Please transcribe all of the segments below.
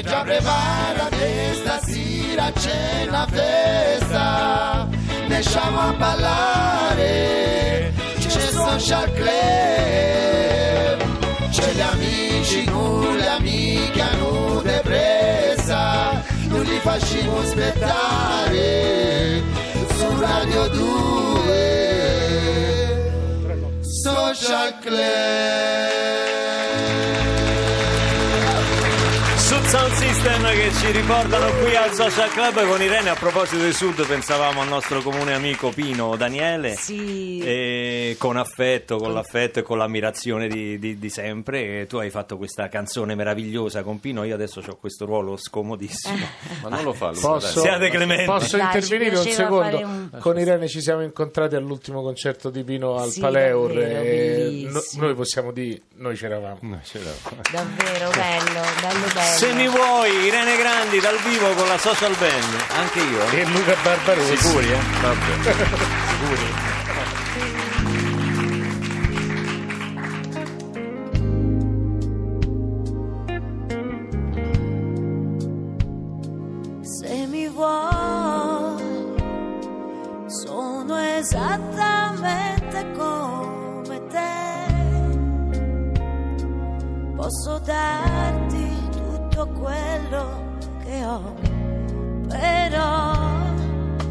E già preparate stasera c'è una festa. Ne a ballare. C'è social club. C'è gli amici con le amiche hanno depressa Non li facciamo aspettare. Su Radio 2 Social Club Sound System che ci riportano qui al Social Club con Irene. A proposito di Sud, pensavamo al nostro comune amico Pino Daniele. Sì. E con affetto, con l'affetto e con l'ammirazione di, di- di sempre. E tu hai fatto questa canzone meravigliosa con Pino. Io adesso ho questo ruolo scomodissimo. Ma non lo fa lui. Posso, Siate clementi. posso Dai, intervenire un secondo? un- Con Irene ci siamo incontrati all'ultimo concerto di Pino al Sì, Paleur davvero, e bellissimo. no- noi possiamo dire noi c'eravamo. Davvero bello, bello bello. Se mi vuoi, Irene Grandi dal vivo con la social band. Anche io. E Luca Barbarossa. Sicuri, eh? Se quello che ho, però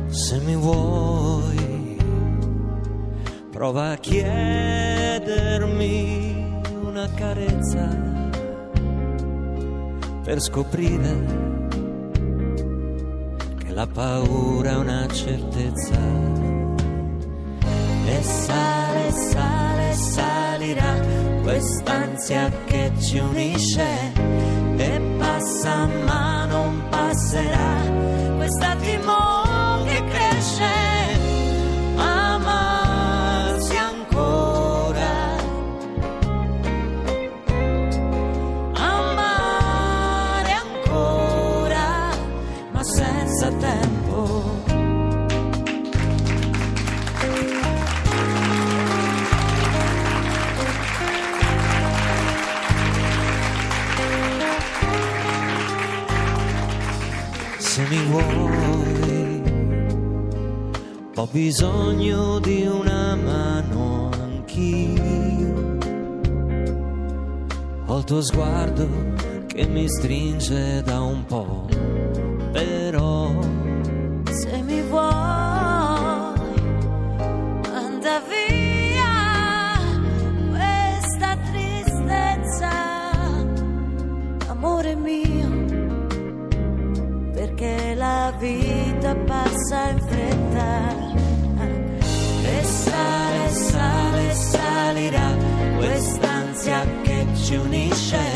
Se mi vuoi, prova a chiedermi una carezza per scoprire che la paura è una certezza. E sale, sale, salirà quest'ansia che ci unisce e passa ma non passerà. Quest'attimo che bisogno di una mano anch'io. Ho il tuo sguardo che mi stringe da un po', però se mi vuoi, manda via questa tristezza, amore mio, perché la vita passa in fretta. Che ci unisce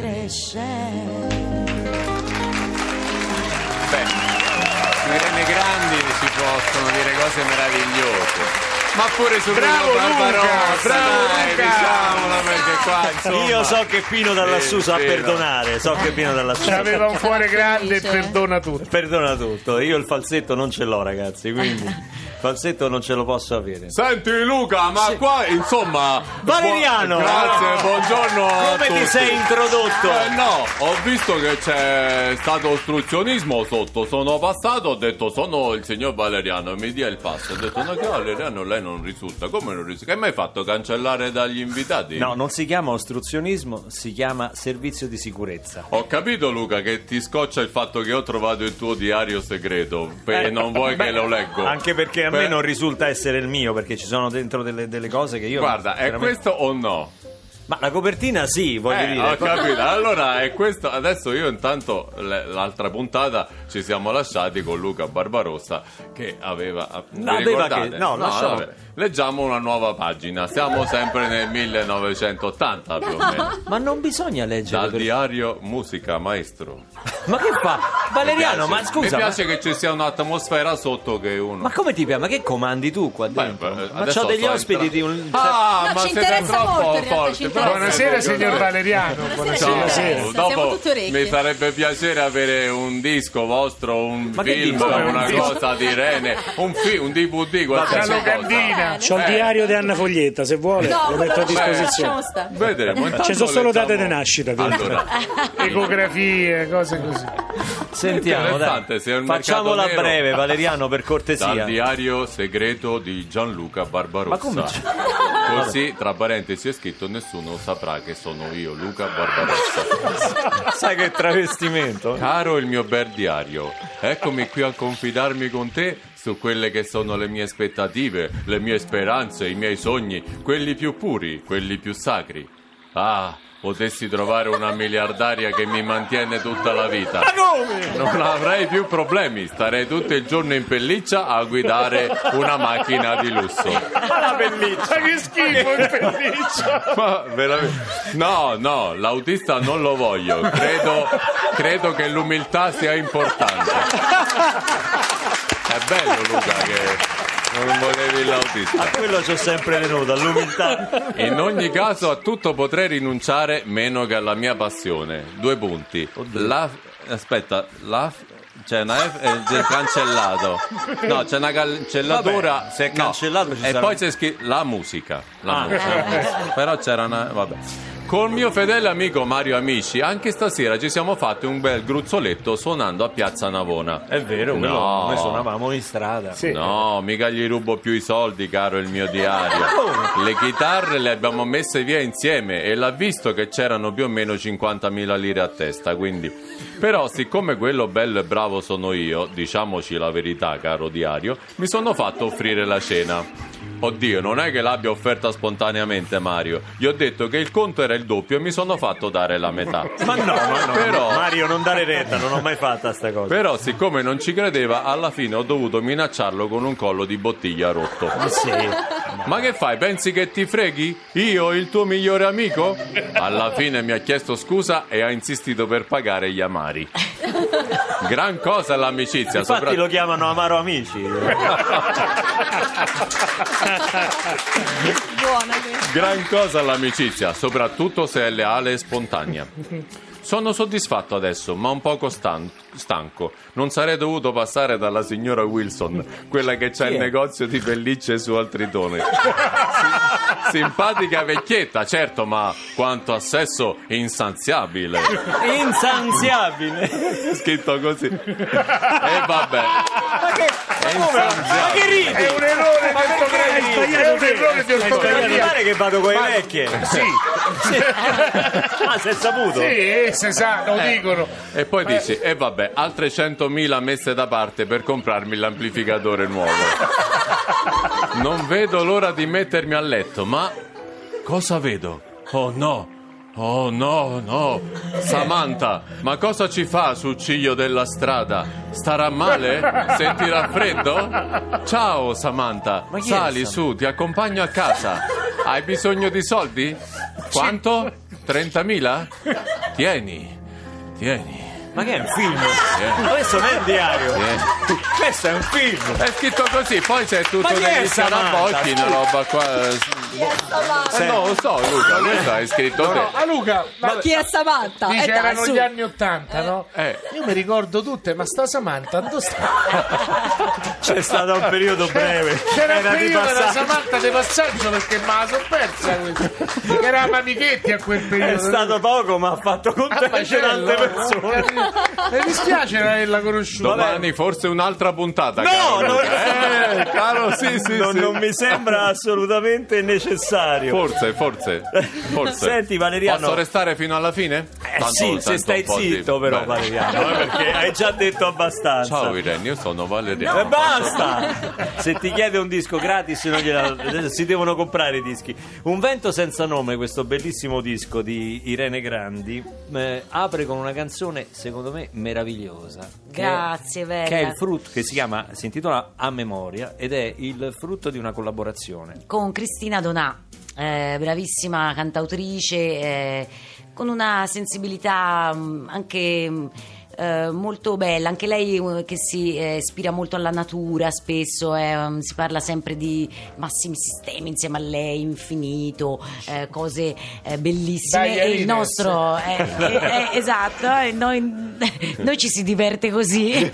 che cresce Beh, su Irene Grandi si possono dire cose meravigliose. Ma pure su Bravo Luca, Barbarossa, bravo dai, Luca. diciamola perché qua insomma... io so che Pino da lassù Sì, sa sì, perdonare, so che Pino da lassù Aveva un cuore grande e perdona tutto. perdona tutto. Io il falsetto non ce l'ho, ragazzi, quindi falsetto non ce lo posso avere. Senti Luca, ma qua insomma... Valeriano! buon- grazie, buongiorno Come ti sei introdotto? Eh, no, ho visto che c'è stato ostruzionismo sotto, sono passato, ho detto sono il signor Valeriano, mi dia il passo, ho detto no che Valeriano lei non risulta, come non risulta? Che mi hai fatto cancellare dagli invitati? No, non si chiama ostruzionismo, si chiama servizio di sicurezza. Ho capito Luca che ti scoccia il fatto che ho trovato il tuo diario segreto e Eh, non vuoi beh, che lo leggo. Anche perché a me non risulta essere il mio, perché ci sono dentro delle, delle cose che io. Guarda, è veramente- questo o no? Ma la copertina sì, voglio Eh, dire. ho capito. Allora, è questo. Adesso io intanto le- l'altra puntata ci siamo lasciati con Luca Barbarossa che aveva. vi aveva ricordate? che- no, lasciamo-. Leggiamo una nuova pagina. Siamo sempre nel 1980 più o meno. Ma non bisogna leggere. Dal per- diario Musica Maestro. Ma che fa? Valeriano, ma scusa. Mi ma- piace che ci sia un'atmosfera sotto che uno. Ma come ti piace? Ma che comandi tu qua Beh, dentro? beh, ma adesso c'ho degli ospiti entra- di un. Ah, No, ma ci siete interessa troppo molto, interessa. Buonasera, signor. Valeriano. Buonasera, Buonasera. Siamo dopo mi farebbe piacere avere un disco vostro, un Ma film, una Un cosa di Rene, un, fi- un DVD, cosa. locandina. C'ho il diario di Anna Foglietta, se vuole No, lo metto a disposizione. stare. Vedremo. Ci sono solo date di nascita, Ecografie, cose così. Sentiamo, Interessante, dai. se Facciamola nero. breve, Valeriano, per dal cortesia. diario segreto di Gianluca Barbarossa. Ma come c'è? Così, tra parentesi, è scritto: Nessuno saprà che sono io, Luca Barbarossa. Sai che travestimento? Caro il mio bel diario, eccomi qui a confidarmi con te su quelle che sono le mie aspettative, le mie speranze, i miei sogni, quelli più puri, quelli più sacri. Ah, potessi trovare una miliardaria che mi mantiene tutta la vita. Non avrei più problemi, starei tutto il giorno in pelliccia a guidare una macchina di lusso. Ma che schifo il pelliccio. Ma veramente. No, no, l'autista non lo voglio. Credo, credo che l'umiltà sia importante. È bello, Luca, che non volevi l'autista. A quello ci ho sempre tenuto, all'umiltà. In ogni caso, a tutto potrei rinunciare meno che alla mia passione. Due punti. La. Aspetta, la. C'è una F e c'è cancellato. No, c'è una cancellatura. Vabbè, se è no. cancellato ci E sarà- poi c'è scritto la musica. La Ah. musica. Però c'era una. Vabbè. Col mio fedele amico Mario Amici, anche stasera ci siamo fatti un bel gruzzoletto suonando a Piazza Navona. È vero, quello- No. noi suonavamo in strada. Sì. No, mica gli rubo più i soldi, caro il mio diario. Le chitarre le abbiamo messe via insieme e l'ha visto che c'erano più o meno 50.000 lire a testa, quindi... Però, siccome quello bello e bravo sono io, diciamoci la verità, caro diario, mi sono fatto offrire la cena. Oddio, non è che l'abbia offerta spontaneamente Mario. Gli ho detto che il conto era il doppio e mi sono fatto dare la metà. Ma no, ma no. Però- Mario, non dare retta, non ho mai fatta sta cosa. Però, siccome non ci credeva, alla fine ho dovuto minacciarlo con un collo di bottiglia rotto. Sì. Ma che fai? Pensi che ti freghi? Io, il tuo migliore amico? Alla fine mi ha chiesto scusa e ha insistito per pagare gli amari. Gran cosa l'amicizia, Infatti sopra- lo chiamano Amaro Amici. Buona gran cosa l'amicizia, soprattutto se è leale e spontanea. Sono soddisfatto adesso, ma un poco stan- stanco. Non sarei dovuto passare dalla signora Wilson, quella che c'ha il negozio di pellicce su Altritone. Si- simpatica vecchietta, certo, ma quanto a sesso insaziabile. Insanziabile. Scritto così. E vabbè. Ma che, È ma come? Ma che ridi? È un errore di ortografia. È un errore di Non mi ortografia. pare che vado con le vecchie. Sì, Ah, si è saputo? sì, se sa, lo dicono. E poi dici, e vabbè, altre 100.000 messe da parte per comprarmi l'amplificatore nuovo. Non vedo l'ora di mettermi a letto, ma cosa vedo? Oh no! Oh no, no! Samantha, ma cosa ci fa sul ciglio della strada? Starà male? Sentirà freddo? Ciao Samantha, Ma sali su, ti accompagno a casa. Hai bisogno di soldi? Quanto? 30.000? Tieni, tieni. Ma che è un film? Ma questo non è un diario. tieni. Questo è un film. È scritto così, poi c'è tutto Ma è negli scarabocchi, una roba qua. eh, Eh, no, lo so, Luca, questo hai scritto te. Ah, Luca, ma Chi è Samantha? dice Eh, erano su. gli anni Ottanta, no? Eh. Io mi ricordo tutte, ma sta Samantha, dove sta? C'è stato un periodo breve. C'era Era il di periodo della. Samantha di passaggio perché me la sono persa questa. Che eravamo amichetti a quel periodo. È stato poco, ma ha fatto Ah, contento tante persone. Mi dispiace non averla conosciuta. Domani forse un'altra puntata. No, caro non-. Eh, caro, sì, sì, non, sì. non mi sembra assolutamente necessario. Forse, forse, forse. Senti, Valeriano. Posso restare fino alla fine? tanto sì, sento se stai po' di- zitto però Bene. Valeriano, eh, perché hai già detto abbastanza. Ciao Irene, io sono Valeriano. E basta! Se ti chiede un disco gratis non gliela- si devono comprare i dischi. Un vento senza nome, questo bellissimo disco di Irene Grandi, eh, apre con una canzone secondo me meravigliosa. che Grazie, bella. Che è il frutto, che si chiama, si intitola A Memoria ed è il frutto di una collaborazione. con Cristina Donà, eh, bravissima cantautrice, eh, con una sensibilità mh, anche mh, eh, molto bella, anche lei che si eh, ispira molto alla natura, spesso eh, um, si parla sempre di massimi sistemi insieme a lei, infinito, eh, cose eh, bellissime. Dai, e il Ines. nostro eh, eh, eh, esatto, noi, noi ci si diverte così,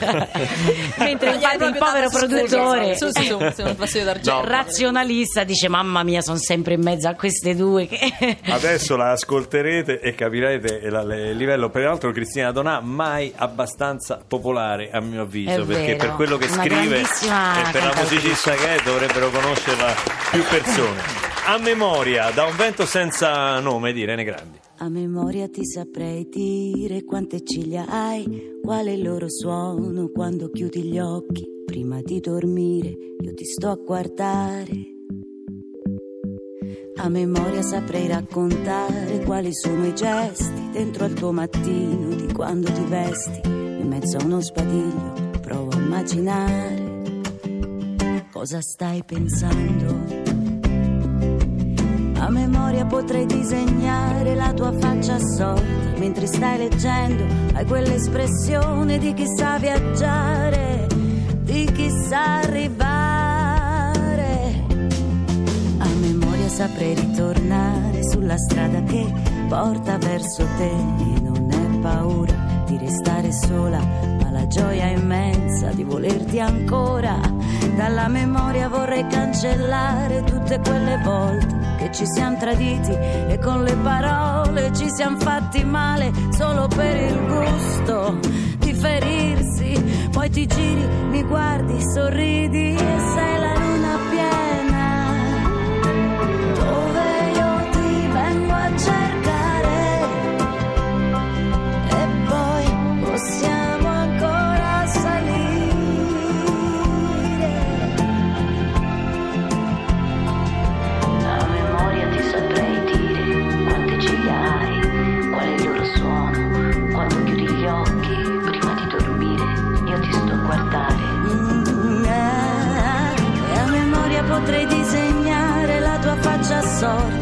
mentre infatti il povero produttore Su, su, su, razionalista dice mamma mia sono sempre in mezzo a queste due che... Adesso la ascolterete e capirete il il livello. Peraltro, Cristina Donà mai abbastanza popolare, a mio avviso, È perché vero, per quello che scrive e per la musicista che è, dovrebbero conoscerla più persone. A memoria, da un vento senza nome di Irene Grandi. A memoria ti saprei dire quante ciglia hai, qual è il loro suono quando chiudi gli occhi. Prima di dormire io ti sto a guardare. A memoria saprei raccontare quali sono i gesti dentro al tuo mattino di quando ti vesti. In mezzo a uno spadiglio provo a immaginare cosa stai pensando. A memoria potrei disegnare la tua faccia assorta mentre stai leggendo. Hai quell'espressione di chi sa viaggiare, di chi sa arrivare. Saprei ritornare sulla strada che porta verso te e non è paura di restare sola, ma la gioia immensa di volerti ancora. Dalla memoria vorrei cancellare tutte quelle volte che ci siamo traditi e con le parole ci siamo fatti male solo per il gusto di ferirsi. Poi ti giri, mi guardi, sorridi e sei faccia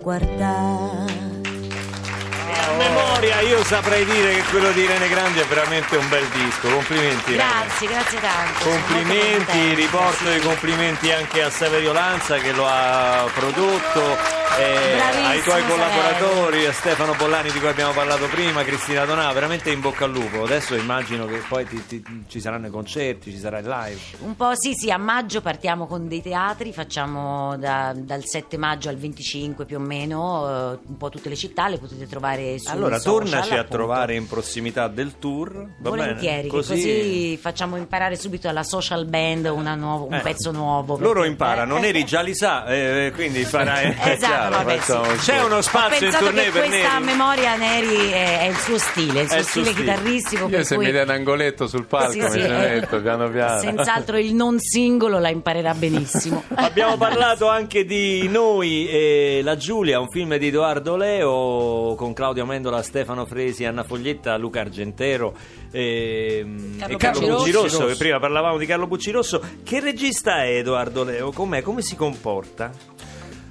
guardare. E a memoria io saprei dire che quello di Irene Grandi è veramente un bel disco. Complimenti. Irene. Grazie, grazie tanto. Complimenti, riporto sì. i complimenti anche a Saverio Lanza che lo ha prodotto ai tuoi collaboratori, a Stefano Bollani di cui abbiamo parlato prima, Cristina Donà, veramente in bocca al lupo. Adesso immagino che poi ti- ti- ci saranno i concerti, ci sarà il live. Un po' sì, sì, a maggio partiamo con dei teatri, facciamo da- dal 7 maggio al 25 più o meno, eh, un po' tutte le città, le potete trovare su Allora, tornaci a trovare in prossimità del tour. Va Volentieri, bene? che così... facciamo imparare subito alla social band una nuovo- un Eh, pezzo nuovo. Loro perché- imparano, eh, Neri già li sa, eh, quindi farai. è Esatto, chiaro, vabbè, facciamo sì. C'è uno spazio in tournée per questa Neri. memoria Neri è, è il suo stile, il suo suo stile stile. chitarristico. Io se cui- mi dai un angoletto sul palco Sì, mi sì, ci eh, metto piano piano. Senz'altro il non singolo la imparerà benissimo. Abbiamo parlato anche di Noi e la Giulia, un film di Edoardo Leo con Claudio Amendola, Stefano Fresi, Anna Foglietta, Luca Argentero ehm, Carlo e Carlo Buccirosso. Buccirosso, che prima parlavamo di Carlo Buccirosso. Che regista è Edoardo Leo? Com'è? Come si comporta?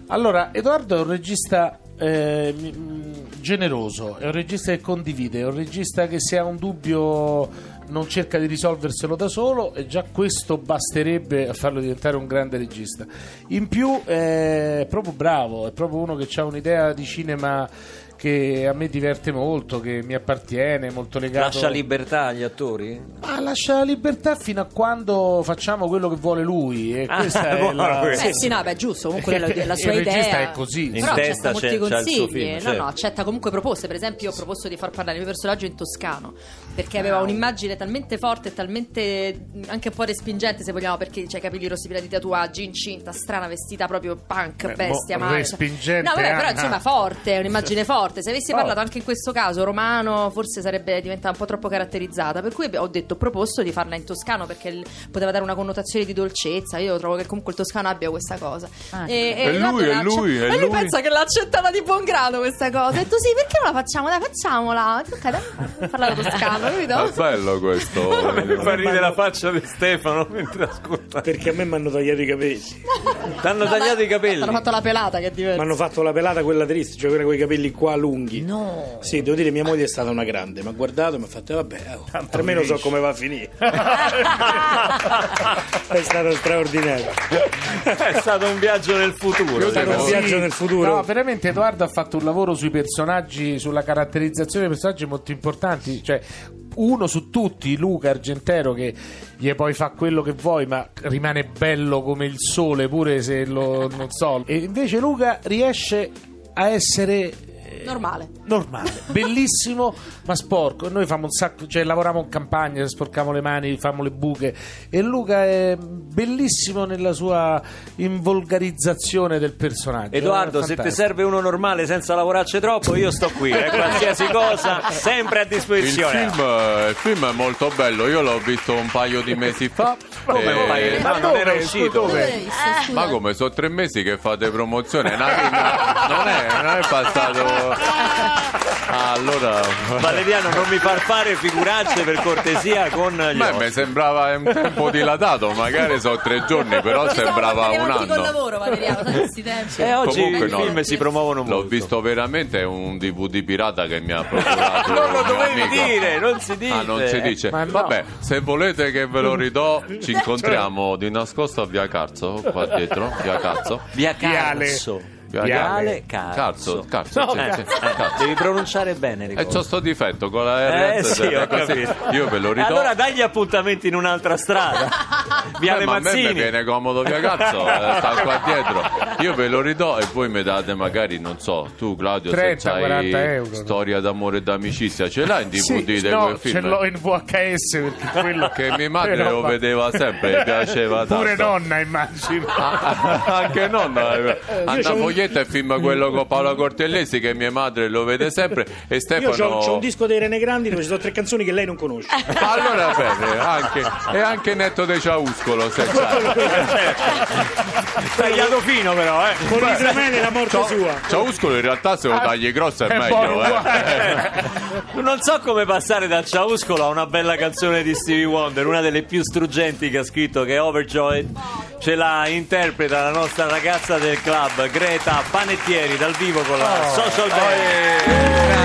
Allora, Edoardo è un regista eh, mh, generoso, è un regista che condivide, è un regista che se ha un dubbio non cerca di risolverselo da solo e già questo basterebbe a farlo diventare un grande regista. In più è proprio bravo, è proprio uno che ha un'idea di cinema che a me diverte molto, che mi appartiene, molto legato. Lascia libertà agli attori? Ah, lascia la libertà fino a quando facciamo quello che vuole lui. E Ah, questa è buono la... Beh, sì, no, beh, giusto, comunque la, la sua il regista idea è così. In Però testa accetta molti c'è- c'ha il consigli, suo film, no, certo. no, accetta comunque proposte. Per esempio, io ho proposto di far parlare il mio personaggio in toscano perché aveva un'immagine talmente forte, talmente anche un po' respingente, se vogliamo, perché c'è i capelli rossi pieni di tatuaggi, incinta, strana, vestita proprio punk, bestia, mo- ma respingente, No, vabbè, però insomma, forte, è un'immagine forte. Se avessi Oh. parlato anche in questo caso romano, forse sarebbe diventata un po' troppo caratterizzata. Per cui ho detto, ho proposto di farla in toscano perché poteva dare una connotazione di dolcezza. Io trovo che comunque il toscano abbia questa cosa. Ah. E, È Edoardo lui, è lui, è e lui lui. pensa che l'ha accettata di buon grado questa cosa. Ha detto sì, perché non la facciamo? Dai, facciamola. Ok, dai, parlare toscano, È capito? bello questo. Mi fa ridere la faccia di Stefano mentre ascolta. Perché a me mi hanno tagliato i capelli. Ti hanno tagliato i capelli. Hanno fatto la pelata che è Mi diverso. hanno fatto la pelata quella triste, cioè quella con i capelli qua lunghi. No. Sì, devo dire, mia moglie è stata una grande. Mi ha guardato e mi ha fatto, vabbè, oh, almeno so come va a finire. è stato straordinario. È stato un viaggio nel futuro. È stato un viaggio nel futuro. No, veramente Edoardo ha fatto un lavoro sui personaggi, sulla caratterizzazione dei personaggi molto importanti. Cioè, uno su tutti, Luca Argentero, che gli poi fa quello che vuoi, ma rimane bello come il sole, pure se lo non so. E invece Luca riesce a essere. Eh, Normale. Normale, bellissimo ma sporco. Noi famo un sacco, cioè lavoriamo in campagna, sporcamo le mani, famo le buche. E Luca è bellissimo nella sua involgarizzazione del personaggio. Edoardo, È se ti serve uno normale senza lavorarci troppo, io sto qui, eh, qualsiasi cosa, sempre a Il disposizione. film, eh, il film è molto bello, io l'ho visto un paio di mesi fa. Come e- un paio di- non era dove? uscito. Dove? Ma come sono tre mesi che fate promozione? Non è, non è passato. Ah, allora. Valeriano, non mi far fare figuracce per cortesia con gli Beh, mi sembrava un tempo dilatato, magari sono tre giorni, però sembrava un avanti col anno. lavoro, Valeriano, tempi. Eh, oggi Comunque i no. film si promuovono molto. L'ho visto veramente, è un DVD pirata che mi ha procurato. Non lo un dovevi amico. dire, non si dice. Ah, non si dice. No. Vabbè, se volete che ve lo ridò, ci incontriamo di nascosto a via Carzo, qua dietro, via Cazzo. Via Viale. Viale Carzo. Carzo, sì, Eh, sì, eh, Carzo. devi pronunciare bene, E ricordo. c'ho sto difetto con la R. Eh sì, ho così. capito. Io ve lo ridò. Allora dagli appuntamenti in un'altra strada. Viale Eh, ma a me Mazzini. viene comodo via cazzo, eh, sta qua dietro. Io ve lo ridò e voi mi date magari, non so, tu Claudio 30, se 40 c'hai euro. storia d'amore e d'amicizia, ce l'hai in DVD Sì, no, ce l'ho in VHS perché quello Che mia madre Però lo va- vedeva sempre, mi piaceva tanto. Pure nonna immagino. Ah, anche nonna eh. Un- Foglietta è film quello con Paolo Cortellesi che mia madre lo vede sempre e Io Stefano ho un disco dei Rene Grandi dove ci sono tre canzoni che lei non conosce. allora bene anche, e anche Netto De Ciauscolo se. Tagliato fino però, eh. Con l'Isramele la morte sua. Ciauscolo in realtà se lo tagli grosso è, È meglio buono eh. Non so come passare dal ciauscolo a una bella canzone di Stevie Wonder, una delle più struggenti che ha scritto, che è Overjoyed ce la interpreta la nostra ragazza del club Greta Panettieri dal vivo con la oh, Social Band. Oh, yeah.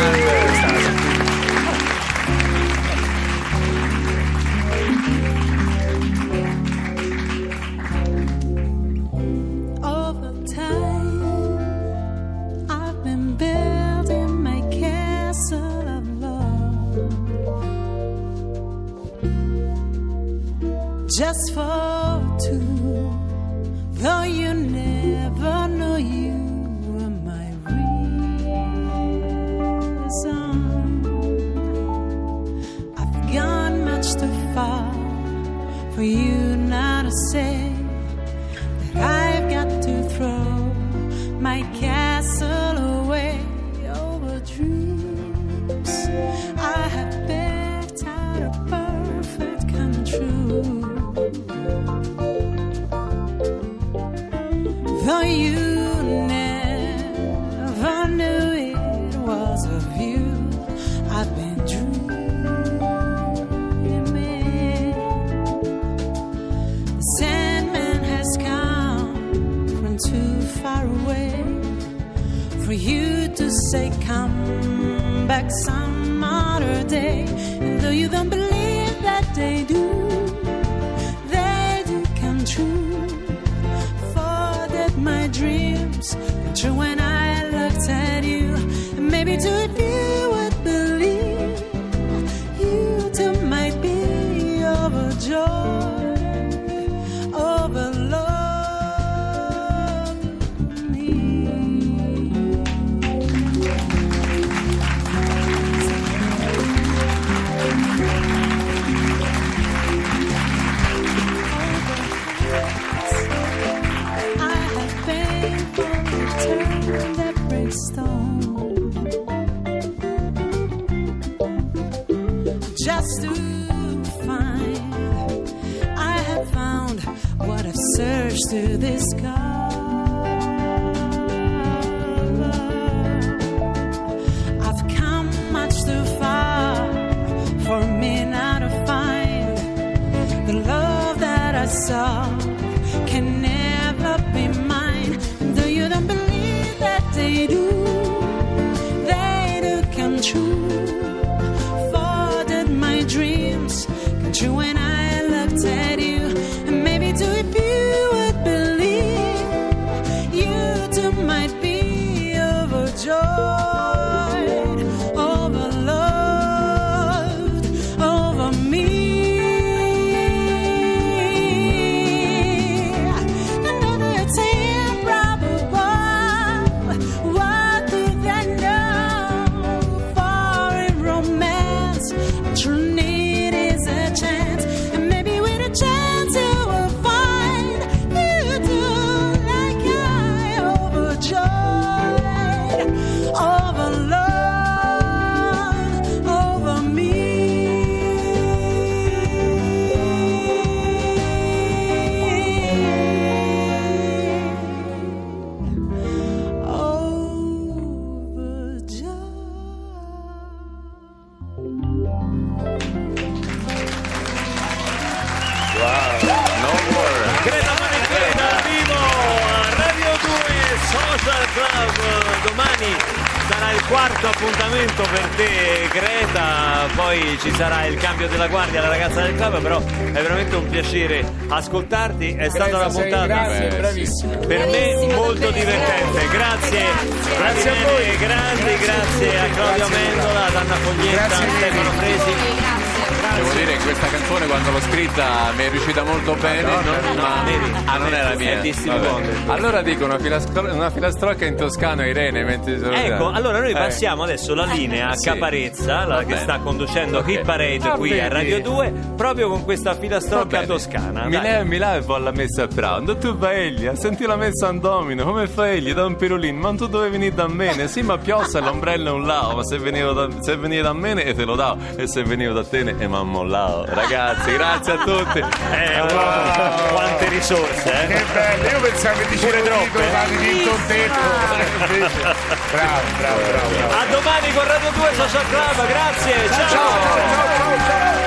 just for two. Though you never know you you to say, Come back some other day. And though you don't believe to the sky. Ci sarà il cambio della guardia la ragazza del club però è veramente un piacere ascoltarti è stata una puntata Grazie, Beh, sì. bravissima. per me molto divertente grazie Grazie a voi. grandi grazie a Claudio Grazie. Amendola ad Anna Foglietta a. Stefano Fresi Grazie. Devo dire che questa canzone quando l'ho scritta mi è riuscita molto bene, no, non- no, ma vedi? ah, non è la mia. È. Allora dico una, filastrocca, una filastrocca in toscano a Irene mentre. Ecco, allora noi Eh. passiamo adesso la linea a Sì. Caparezza, la che sta conducendo Ok. Hit Parade Ah, qui a vedi? Radio 2, proprio con questa filastrocca toscana. Mi leva, mi leva e poi la messa a Brown. Tu vai a senti la messa a domino, come fai? Gli da un pirulino, ma tu dovevi venire da me? Sì, ma piossa l'ombrello è un lao, ma se venivo da, se venivi da me e te lo davo, e se venivo da te e mi ammollavo. Ragazzi, grazie a tutti. Eh, wow, quante risorse, eh? Che bello, io pensavo che dicevo Pure troppe. ma vinto un tempo. Invece, bravo, bravo, bravo. bravo. A domani con Radio 2 Social Club, grazie, ciao. ciao, ciao, ciao.